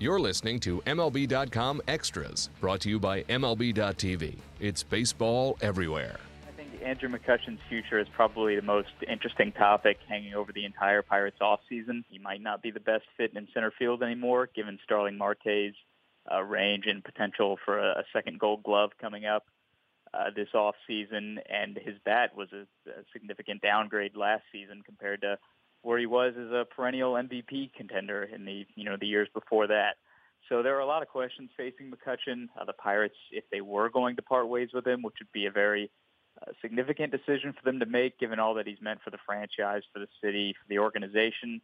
You're listening to MLB.com Extras, brought to you by MLB.tv. It's baseball everywhere. I think Andrew McCutchen's future is probably the most interesting topic hanging over the entire Pirates offseason. He might not be the best fit in center field anymore, given Starling Marte's uh, range and potential for a, a second gold glove coming up uh, this offseason. And his bat was a, a significant downgrade last season compared to where he was as a perennial MVP contender in the you know the years before that. So there are a lot of questions facing McCutchen. Uh, the Pirates, if they were going to part ways with him, which would be a very uh, significant decision for them to make, given all that he's meant for the franchise, for the city, for the organization,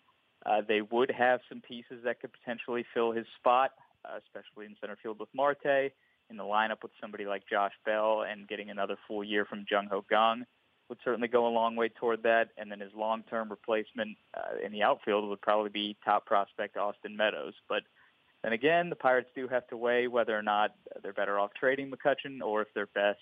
uh, they would have some pieces that could potentially fill his spot, uh, especially in center field with Marte, in the lineup with somebody like Josh Bell, and getting another full year from Jung Ho Kang would certainly go a long way toward that. And then his long-term replacement uh, in the outfield would probably be top prospect Austin Meadows. But then again, the Pirates do have to weigh whether or not they're better off trading McCutchen or if their best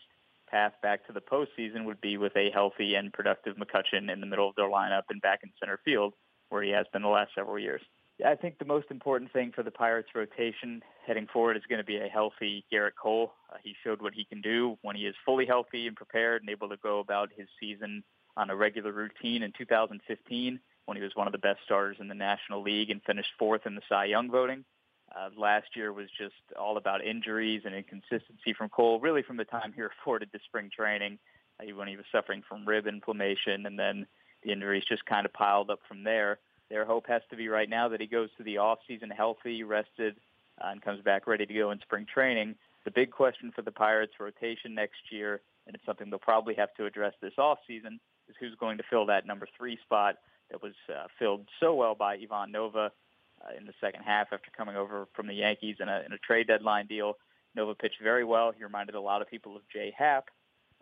path back to the postseason would be with a healthy and productive McCutchen in the middle of their lineup and back in center field, where he has been the last several years. I think the most important thing for the Pirates rotation heading forward is going to be a healthy Gerrit Cole. Uh, he showed what he can do when he is fully healthy and prepared and able to go about his season on a regular routine in 2015 when he was one of the best starters in the National League and finished fourth in the Cy Young voting. Uh, last year was just all about injuries and inconsistency from Cole, really from the time he reported to spring training uh, when he was suffering from rib inflammation, and then the injuries just kind of piled up from there. Their hope has to be right now that he goes to the off season healthy, rested, uh, and comes back ready to go in spring training. The big question for the Pirates rotation next year, and it's something they'll probably have to address this off season, is who's going to fill that number three spot that was uh, filled so well by Ivan Nova uh, in the second half after coming over from the Yankees in a, in a trade deadline deal. Nova pitched very well. He reminded a lot of people of J.A. Happ,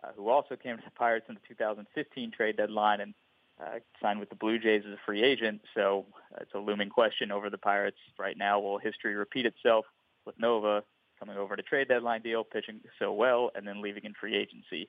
uh, who also came to the Pirates in the 2015 trade deadline and uh, signed with the Blue Jays as a free agent. So uh, it's a looming question over the Pirates right now. Will history repeat itself with Nova coming over to trade deadline deal, pitching so well, and then leaving in free agency?